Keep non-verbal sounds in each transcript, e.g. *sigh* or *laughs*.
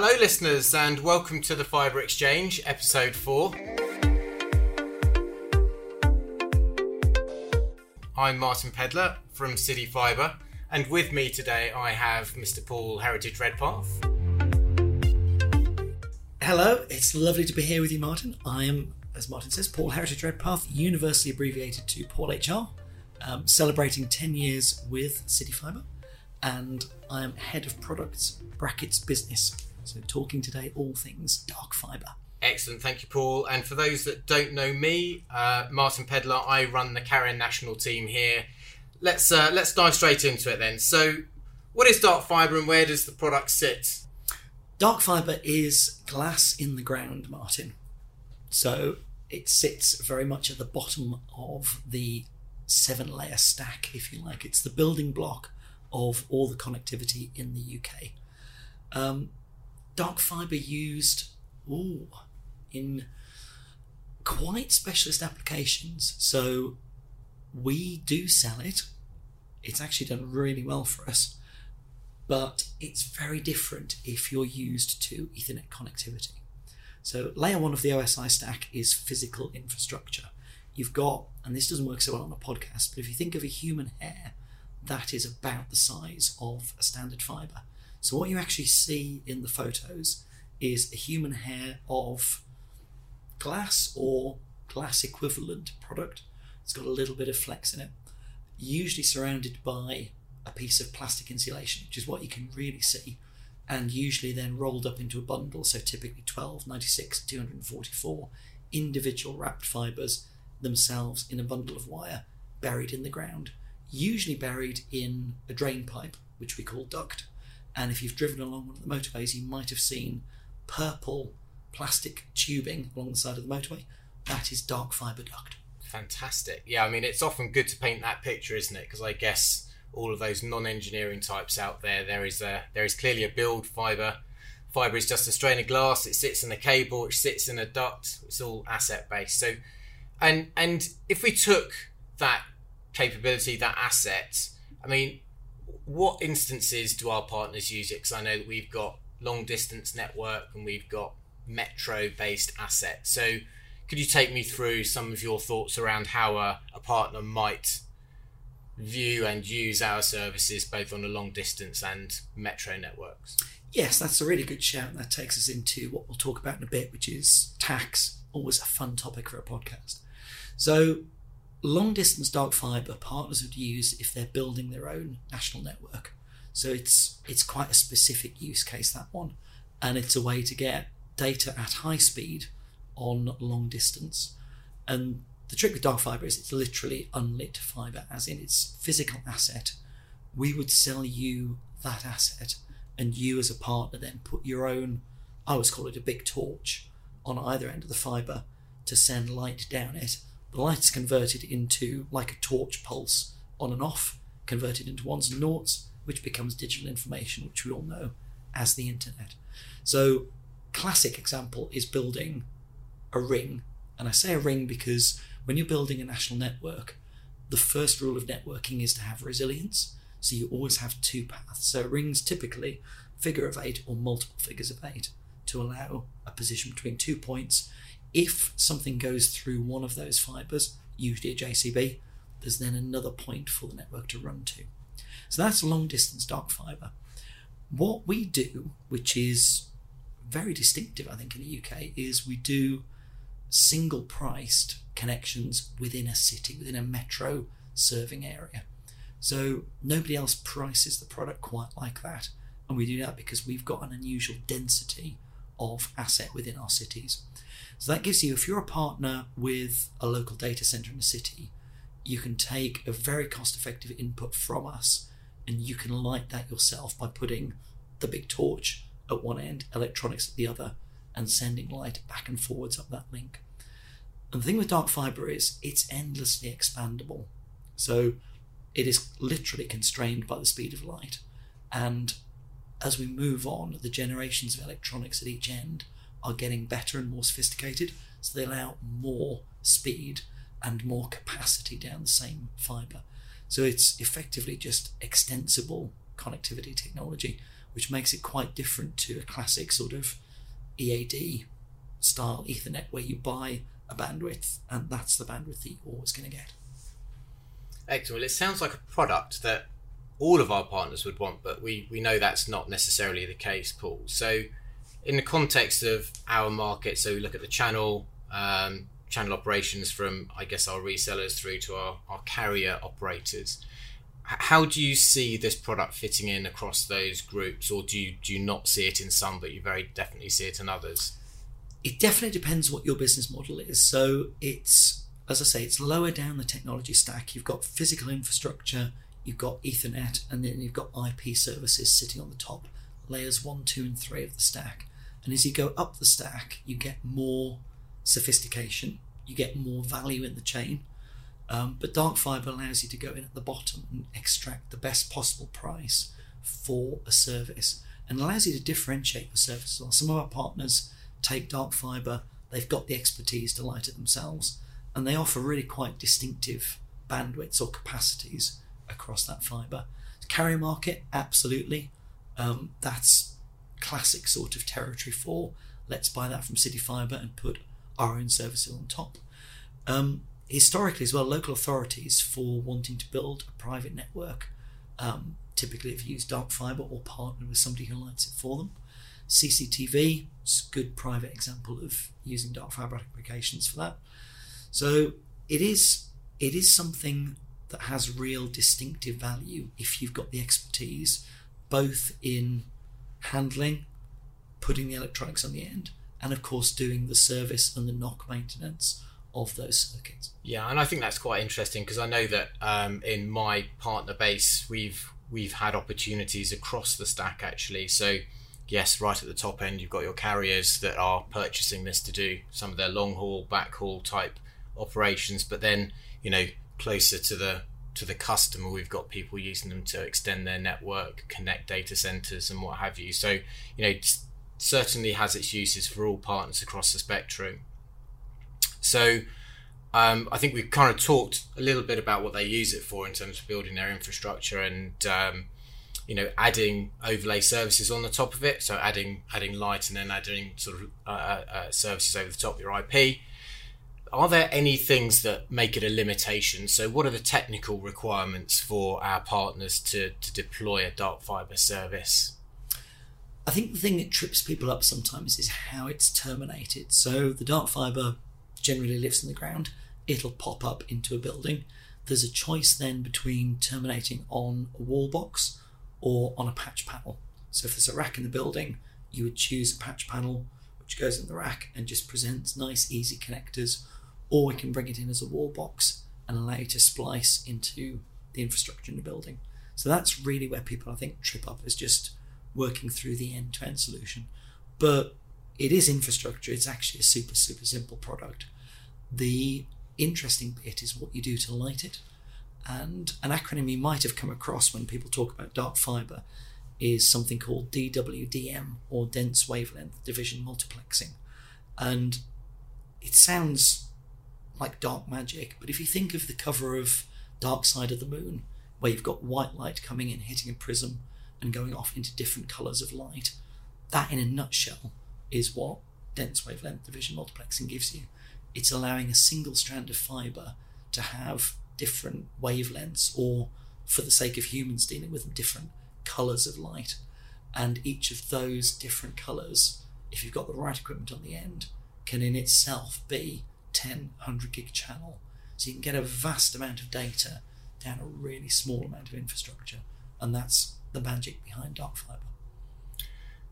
Hello, listeners, and welcome to the Fibre Exchange, episode 4. I'm Martin Pedler from City Fibre, and with me today I have Mr. Paul Heritage Redpath. Hello, it's lovely to be here with you, Martin. I am, as Martin says, Paul Heritage Redpath, universally abbreviated to Paul HR, um, celebrating 10 years with City Fibre, and I am head of products, brackets business. So, talking today all things dark fibre. Excellent, thank you, Paul. And for those that don't know me, uh, Martin Pedler, I run the Carrier National team here. Let's uh, let's dive straight into it then. So, what is dark fibre and where does the product sit? Dark fibre is glass in the ground, Martin. So it sits very much at the bottom of the seven layer stack, if you like. It's the building block of all the connectivity in the UK. Um, dark fibre used ooh, in quite specialist applications. So we do sell it. It's actually done really well for us but it's very different if you're used to Ethernet connectivity. So, layer one of the OSI stack is physical infrastructure. You've got, and this doesn't work so well on a podcast, but if you think of a human hair, that is about the size of a standard fiber. So, what you actually see in the photos is a human hair of glass or glass equivalent product. It's got a little bit of flex in it, usually surrounded by a piece of plastic insulation, which is what you can really see, and usually then rolled up into a bundle. So typically 12, 96, 244 individual wrapped fibres themselves in a bundle of wire buried in the ground, usually buried in a drain pipe, which we call duct. And if you've driven along one of the motorways, you might have seen purple plastic tubing along the side of the motorway. That is dark fibre duct. Fantastic. Yeah, I mean, it's often good to paint that picture, isn't it? Because I guess all of those non-engineering types out there. There is a there is clearly a build fiber. Fiber is just a strain of glass. It sits in a cable. It sits in a duct. It's all asset based. So, and and if we took that capability, that asset, I mean, what instances do our partners use it? Because I know that we've got long distance network and we've got metro based assets. So, could you take me through some of your thoughts around how a, a partner might view and use our services both on the long distance and metro networks. Yes, that's a really good shout. That takes us into what we'll talk about in a bit, which is tax. Always a fun topic for a podcast. So, long distance dark fiber partners would use if they're building their own national network. So it's it's quite a specific use case that one, and it's a way to get data at high speed on long distance. And the trick with dark fiber is it's literally unlit fiber, as in its physical asset. We would sell you that asset, and you as a partner then put your own, I always call it a big torch, on either end of the fiber to send light down it. The light's converted into like a torch pulse on and off, converted into ones and noughts, which becomes digital information, which we all know as the internet. So, classic example is building a ring, and I say a ring because when you're building a national network, the first rule of networking is to have resilience. So you always have two paths. So rings typically figure of eight or multiple figures of eight to allow a position between two points. If something goes through one of those fibers, usually a JCB, there's then another point for the network to run to. So that's long distance dark fiber. What we do, which is very distinctive, I think, in the UK, is we do single priced connections within a city, within a metro serving area. So nobody else prices the product quite like that. And we do that because we've got an unusual density of asset within our cities. So that gives you, if you're a partner with a local data center in a city, you can take a very cost effective input from us and you can light that yourself by putting the big torch at one end, electronics at the other, and sending light back and forwards up that link. And the thing with dark fiber is it's endlessly expandable. So it is literally constrained by the speed of light. And as we move on, the generations of electronics at each end are getting better and more sophisticated. So they allow more speed and more capacity down the same fiber. So it's effectively just extensible connectivity technology, which makes it quite different to a classic sort of EAD style Ethernet where you buy a bandwidth and that's the bandwidth that you're always going to get. Excellent. It sounds like a product that all of our partners would want, but we, we know that's not necessarily the case, Paul. So, in the context of our market, so we look at the channel, um, channel operations from, I guess, our resellers through to our, our carrier operators. How do you see this product fitting in across those groups, or do you do you not see it in some, but you very definitely see it in others? It definitely depends what your business model is. So it's, as I say, it's lower down the technology stack. You've got physical infrastructure, you've got Ethernet, and then you've got IP services sitting on the top, layers one, two, and three of the stack. And as you go up the stack, you get more sophistication, you get more value in the chain. Um, but dark fiber allows you to go in at the bottom and extract the best possible price for a service and allows you to differentiate the service. Well, some of our partners take dark fiber, they've got the expertise to light it themselves, and they offer really quite distinctive bandwidths or capacities across that fiber. Carrier market, absolutely. Um, that's classic sort of territory for let's buy that from City Fibre and put our own services on top. Um, historically, as well, local authorities for wanting to build a private network um, typically have used dark fiber or partnered with somebody who lights it for them. CCTV is a good private example of using dark fiber applications for that. So it is it is something that has real distinctive value if you've got the expertise, both in handling, putting the electronics on the end, and of course doing the service and the NOC maintenance of those circuits. Yeah, and I think that's quite interesting because I know that um, in my partner base we've we've had opportunities across the stack actually. So yes, right at the top end you've got your carriers that are purchasing this to do some of their long haul, back haul type operations, but then you know closer to the to the customer we've got people using them to extend their network connect data centers and what have you so you know certainly has its uses for all partners across the spectrum so um, I think we've kind of talked a little bit about what they use it for in terms of building their infrastructure and um, you know adding overlay services on the top of it. So adding adding light and then adding sort of uh, uh, uh services over the top of your IP. Are there any things that make it a limitation? So what are the technical requirements for our partners to, to deploy a dark fiber service? I think the thing that trips people up sometimes is how it's terminated. So the dark fiber generally lives in the ground, it'll pop up into a building. There's a choice then between terminating on a wall box or on a patch panel. So if there's a rack in the building, you would choose a patch panel which goes in the rack and just presents nice, easy connectors, or we can bring it in as a wall box and allow you to splice into the infrastructure in the building. So that's really where people, I think, trip up is just working through the end to end solution. But it is infrastructure, it's actually a super, super simple product. The interesting bit is what you do to light it. And an acronym you might have come across when people talk about dark fiber is something called DWDM or dense wavelength division multiplexing. And it sounds like dark magic, but if you think of the cover of Dark Side of the Moon, where you've got white light coming in, hitting a prism, and going off into different colours of light, that in a nutshell is what dense wavelength division multiplexing gives you. It's allowing a single strand of fiber to have different wavelengths, or for the sake of humans dealing with different colors of light. And each of those different colors, if you've got the right equipment on the end, can in itself be 10, 100 gig channel. So you can get a vast amount of data down a really small amount of infrastructure. And that's the magic behind dark fiber.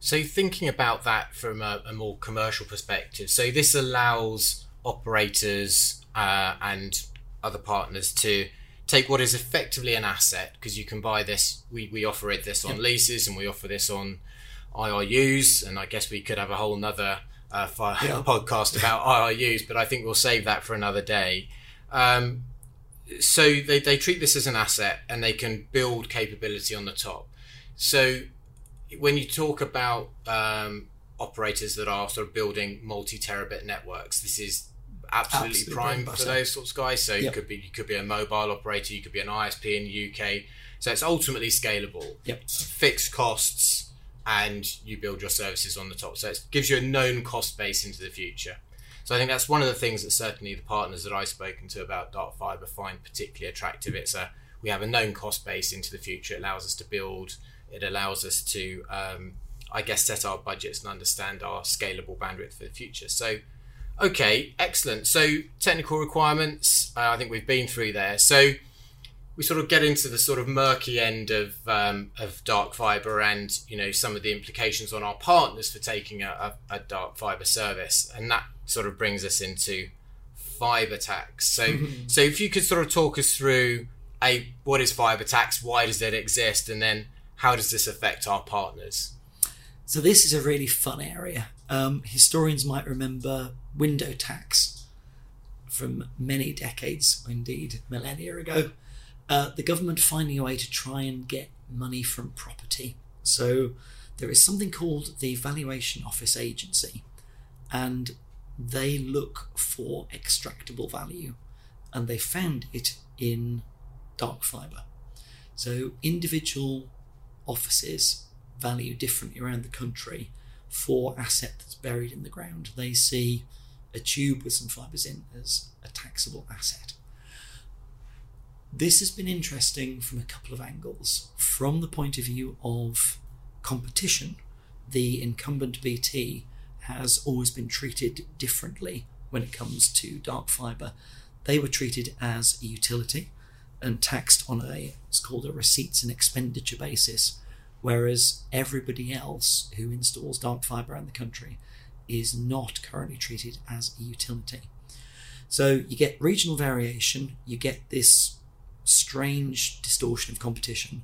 So, thinking about that from a, a more commercial perspective, so this allows operators uh, and other partners to take what is effectively an asset because you can buy this. We, we offer it this on yep. leases and we offer this on IRUs, and I guess we could have a whole nother uh, *laughs* yeah. podcast about IRUs, but I think we'll save that for another day. Um, so they, they treat this as an asset and they can build capability on the top. So when you talk about um, operators that are sort of building multi terabit networks, this is absolutely, absolutely prime for those sorts of guys. So yep. you could be you could be a mobile operator, you could be an ISP in the UK. So it's ultimately scalable. Yep. Fixed costs, and you build your services on the top. So it gives you a known cost base into the future. So I think that's one of the things that certainly the partners that I've spoken to about dark fiber find particularly attractive. It's a we have a known cost base into the future. It allows us to build. It allows us to, um, I guess, set our budgets and understand our scalable bandwidth for the future. So, okay, excellent. So technical requirements. Uh, I think we've been through there. So we sort of get into the sort of murky end of um, of dark fiber and you know some of the implications on our partners for taking a, a, a, dark fiber service. And that sort of brings us into fiber tax. So *laughs* so if you could sort of talk us through a what is fiber tax? Why does it exist? And then how does this affect our partners? So this is a really fun area. Um, historians might remember window tax from many decades indeed millennia ago uh, the government finding a way to try and get money from property. So there is something called the Valuation Office Agency, and they look for extractable value, and they found it in dark fibre. So individual offices value differently around the country for asset that's buried in the ground. They see a tube with some fibres in as a taxable asset. This has been interesting from a couple of angles. From the point of view of competition, the incumbent BT has always been treated differently when it comes to dark fibre. They were treated as a utility and taxed on a it's called a receipts and expenditure basis, whereas everybody else who installs dark fibre around the country is not currently treated as a utility. So you get regional variation, you get this strange distortion of competition.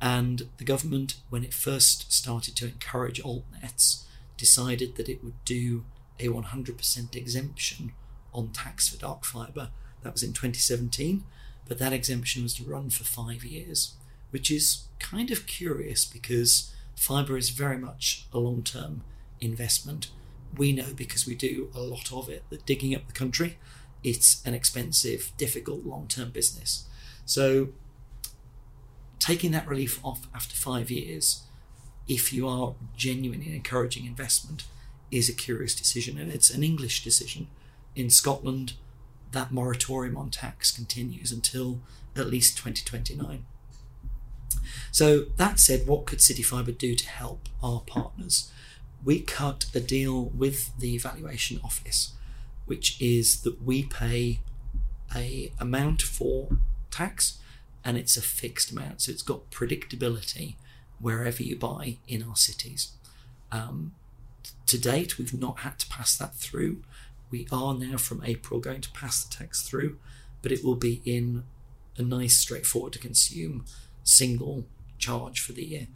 And the government, when it first started to encourage altnets, decided that it would do a 100% exemption on tax for dark fibre. That was in 2017, but that exemption was to run for five years, which is kind of curious because fibre is very much a long term investment. We know because we do a lot of it that digging up the country, it's an expensive, difficult long term business. So, taking that relief off after five years, if you are genuinely encouraging investment, is a curious decision, and it's an English decision. In Scotland, that moratorium on tax continues until at least 2029. So, that said, what could CityFibre do to help our partners? We cut a deal with the valuation office, which is that we pay a amount for tax and it's a fixed amount. So it's got predictability wherever you buy in our cities. Um, to date, we've not had to pass that through. We are now from April going to pass the tax through, but it will be in a nice, straightforward to consume single charge for the year.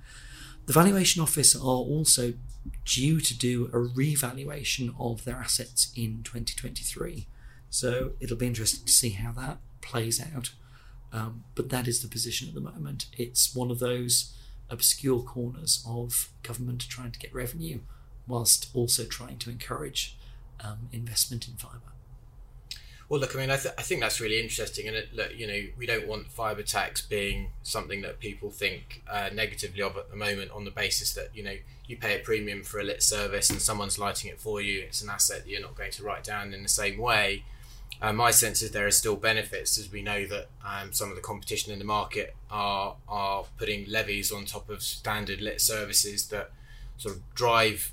The valuation office are also due to do a revaluation of their assets in 2023. So it'll be interesting to see how that plays out. Um, but that is the position at the moment. It's one of those obscure corners of government trying to get revenue whilst also trying to encourage um, investment in fibre. Well, look, I mean, I, th- I think that's really interesting, and it, look, you know, we don't want fibre tax being something that people think uh, negatively of at the moment, on the basis that you know you pay a premium for a lit service and someone's lighting it for you. It's an asset that you're not going to write down in the same way. Uh, my sense is there are still benefits as we know that um, some of the competition in the market are are putting levies on top of standard lit services that sort of drive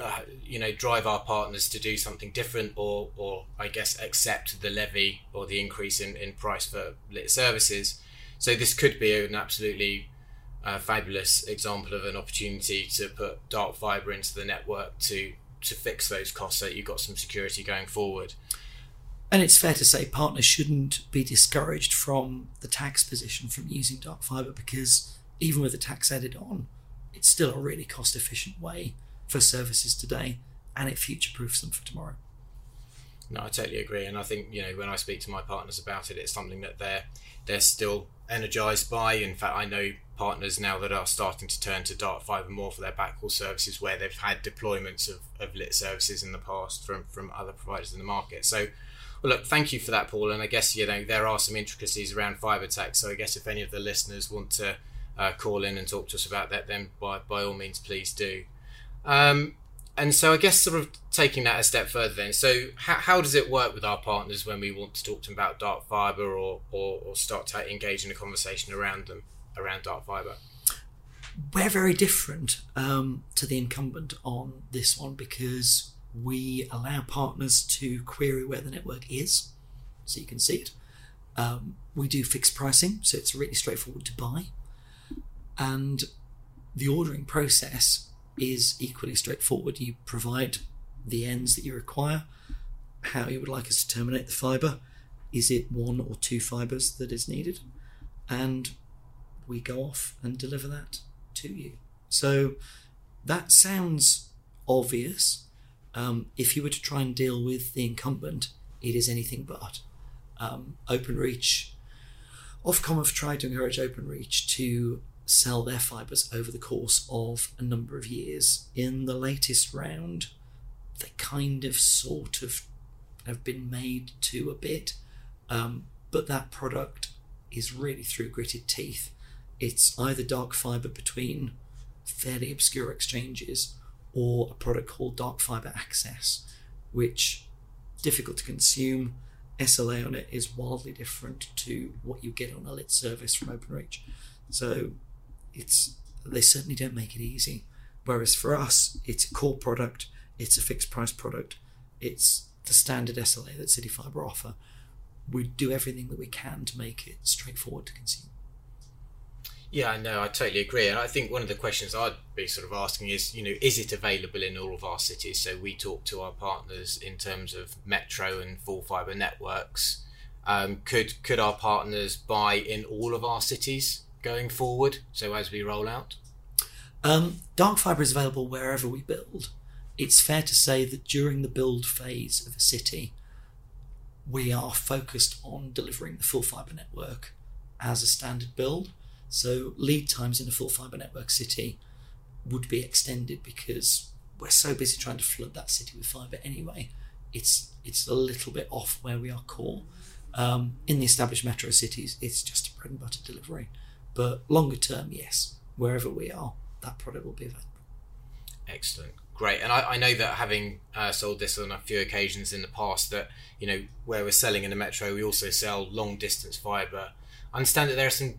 uh, you know drive our partners to do something different or or I guess accept the levy or the increase in, in price for lit services. So this could be an absolutely uh, fabulous example of an opportunity to put dark fiber into the network to to fix those costs so that you've got some security going forward. And it's fair to say partners shouldn't be discouraged from the tax position from using dark fibre because even with the tax added on, it's still a really cost efficient way for services today and it future proofs them for tomorrow. No, I totally agree, and I think you know when I speak to my partners about it, it's something that they're they're still energized by. In fact, I know partners now that are starting to turn to dark fiber more for their backhaul services, where they've had deployments of, of lit services in the past from from other providers in the market. So well, look, thank you for that, Paul. And I guess you know there are some intricacies around fiber tech. So I guess if any of the listeners want to uh, call in and talk to us about that, then by by all means, please do. Um, and so I guess sort of taking that a step further then. So how, how does it work with our partners when we want to talk to them about dark fiber or, or, or start to engage in a conversation around them around dark fiber? We're very different um, to the incumbent on this one because we allow partners to query where the network is, so you can see it. Um, we do fixed pricing, so it's really straightforward to buy. And the ordering process is equally straightforward. You provide the ends that you require, how you would like us to terminate the fibre. Is it one or two fibres that is needed? And we go off and deliver that to you. So that sounds obvious. Um, if you were to try and deal with the incumbent, it is anything but. Um, OpenReach, Ofcom have tried to encourage OpenReach to sell their fibres over the course of a number of years. In the latest round, they kind of sort of have been made to a bit, um, but that product is really through gritted teeth. It's either dark fibre between fairly obscure exchanges or a product called dark fibre access, which difficult to consume. SLA on it is wildly different to what you get on a lit service from OpenReach. So it's they certainly don't make it easy. Whereas for us, it's a core product, it's a fixed price product, it's the standard SLA that City Fibre offer. We do everything that we can to make it straightforward to consume. Yeah, no, I totally agree. And I think one of the questions I'd be sort of asking is, you know, is it available in all of our cities? So we talk to our partners in terms of metro and full fibre networks. Um, could could our partners buy in all of our cities? Going forward? So as we roll out, um, dark fibre is available wherever we build. It's fair to say that during the build phase of a city, we are focused on delivering the full fibre network as a standard build. So lead times in a full fibre network city would be extended because we're so busy trying to flood that city with fibre anyway. It's it's a little bit off where we are core. Um, in the established metro cities, it's just a bread and butter delivery. But longer term, yes, wherever we are, that product will be available. Excellent. Great, and I, I know that having uh, sold this on a few occasions in the past, that you know where we're selling in the metro, we also sell long distance fibre. I understand that there are some,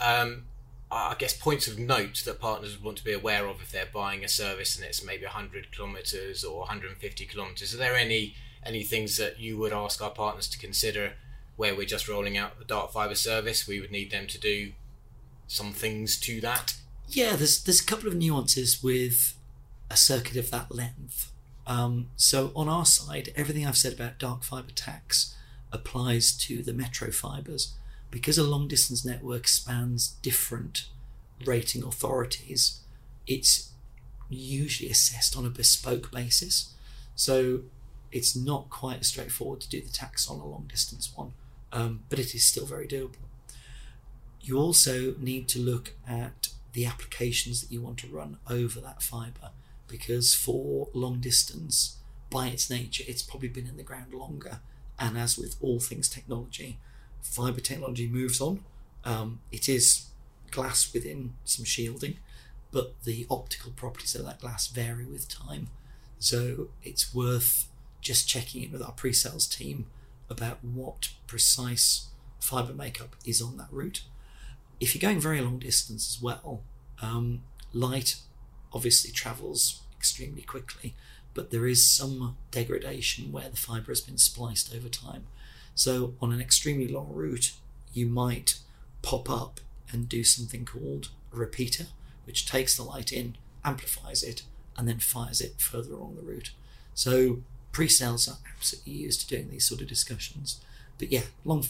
um, I guess, points of note that partners want to be aware of if they're buying a service and it's maybe 100 kilometres or 150 kilometres. Are there any any things that you would ask our partners to consider where we're just rolling out the dark fibre service? We would need them to do some things to that? Yeah, there's there's a couple of nuances with a circuit of that length. Um, so on our side, everything I've said about dark fibre tax applies to the metro fibres. Because a long distance network spans different rating authorities, it's usually assessed on a bespoke basis. So it's not quite as straightforward to do the tax on a long distance one, um, but it is still very doable you also need to look at the applications that you want to run over that fiber because for long distance by its nature it's probably been in the ground longer. And as with all things technology fiber technology moves on. Um, it is glass within some shielding but the optical properties of that glass vary with time. So it's worth just checking in with our pre-sales team about what precise fiber makeup is on that route if you're going very long distance as well, um, light obviously travels extremely quickly, but there is some degradation where the fibre has been spliced over time. So on an extremely long route, you might pop up and do something called a repeater, which takes the light in, amplifies it, and then fires it further along the route. So pre-sales are absolutely used to doing these sort of discussions. But yeah, long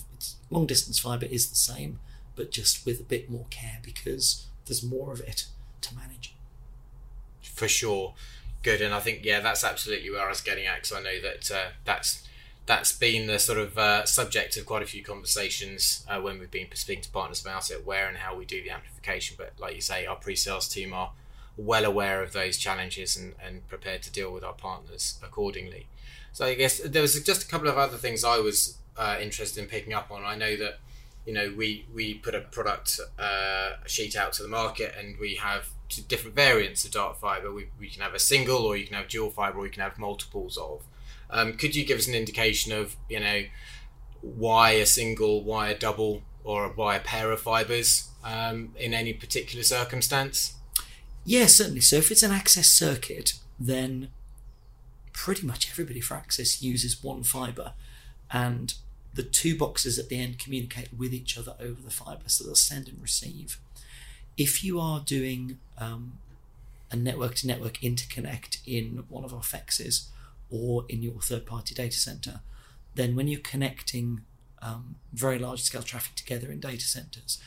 long distance fibre is the same but just with a bit more care because there's more of it to manage. For sure, good, and I think yeah, that's absolutely where I was getting at because I know that uh, that's that's been the sort of uh, subject of quite a few conversations uh, when we've been speaking to partners about it, where and how we do the amplification. But like you say, our pre-sales team are well aware of those challenges and, and prepared to deal with our partners accordingly. So I guess there was just a couple of other things I was uh, interested in picking up on. I know that you know, we we put a product uh, sheet out to the market, and we have two different variants of dark fiber. We, we can have a single, or you can have dual fiber, or you can have multiples of. Um, could you give us an indication of you know why a single, why a double, or why a pair of fibers um, in any particular circumstance? Yeah, certainly. So if it's an access circuit, then pretty much everybody for access uses one fiber, and the two boxes at the end communicate with each other over the fiber, so they'll send and receive. If you are doing um, a network to network interconnect in one of our FEXs or in your third party data center, then when you're connecting um, very large scale traffic together in data centers,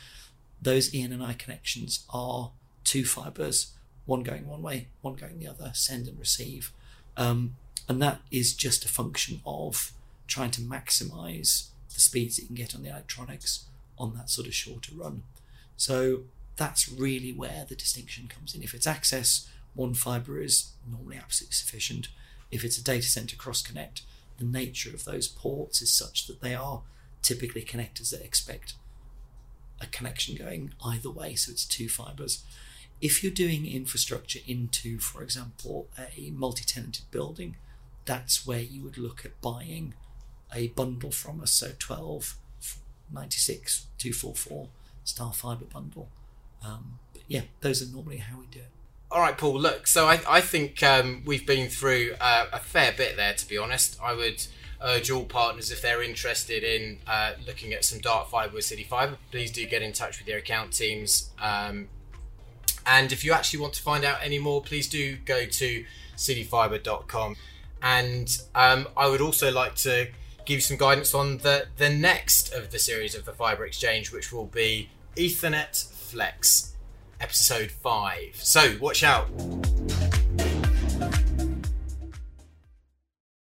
those ENNI connections are two fibers, one going one way, one going the other, send and receive. Um, and that is just a function of trying to maximize the speeds that you can get on the electronics on that sort of shorter run. So that's really where the distinction comes in. If it's access, one fiber is normally absolutely sufficient. If it's a data center cross connect, the nature of those ports is such that they are typically connectors that expect a connection going either way, so it's two fibers. If you're doing infrastructure into, for example, a multi tenanted building, that's where you would look at buying a bundle from us, so 12, 96, 244 star fiber bundle. Um, but yeah, those are normally how we do it. All right, Paul. Look, so I, I think um, we've been through uh, a fair bit there. To be honest, I would urge all partners if they're interested in uh, looking at some dark fiber with fibre, please do get in touch with your account teams. Um, and if you actually want to find out any more, please do go to cityfibre.com. And um, I would also like to give you some guidance on the, the next of the series of the Fibre Exchange, which will be Ethernet Flex, episode 5. So watch out.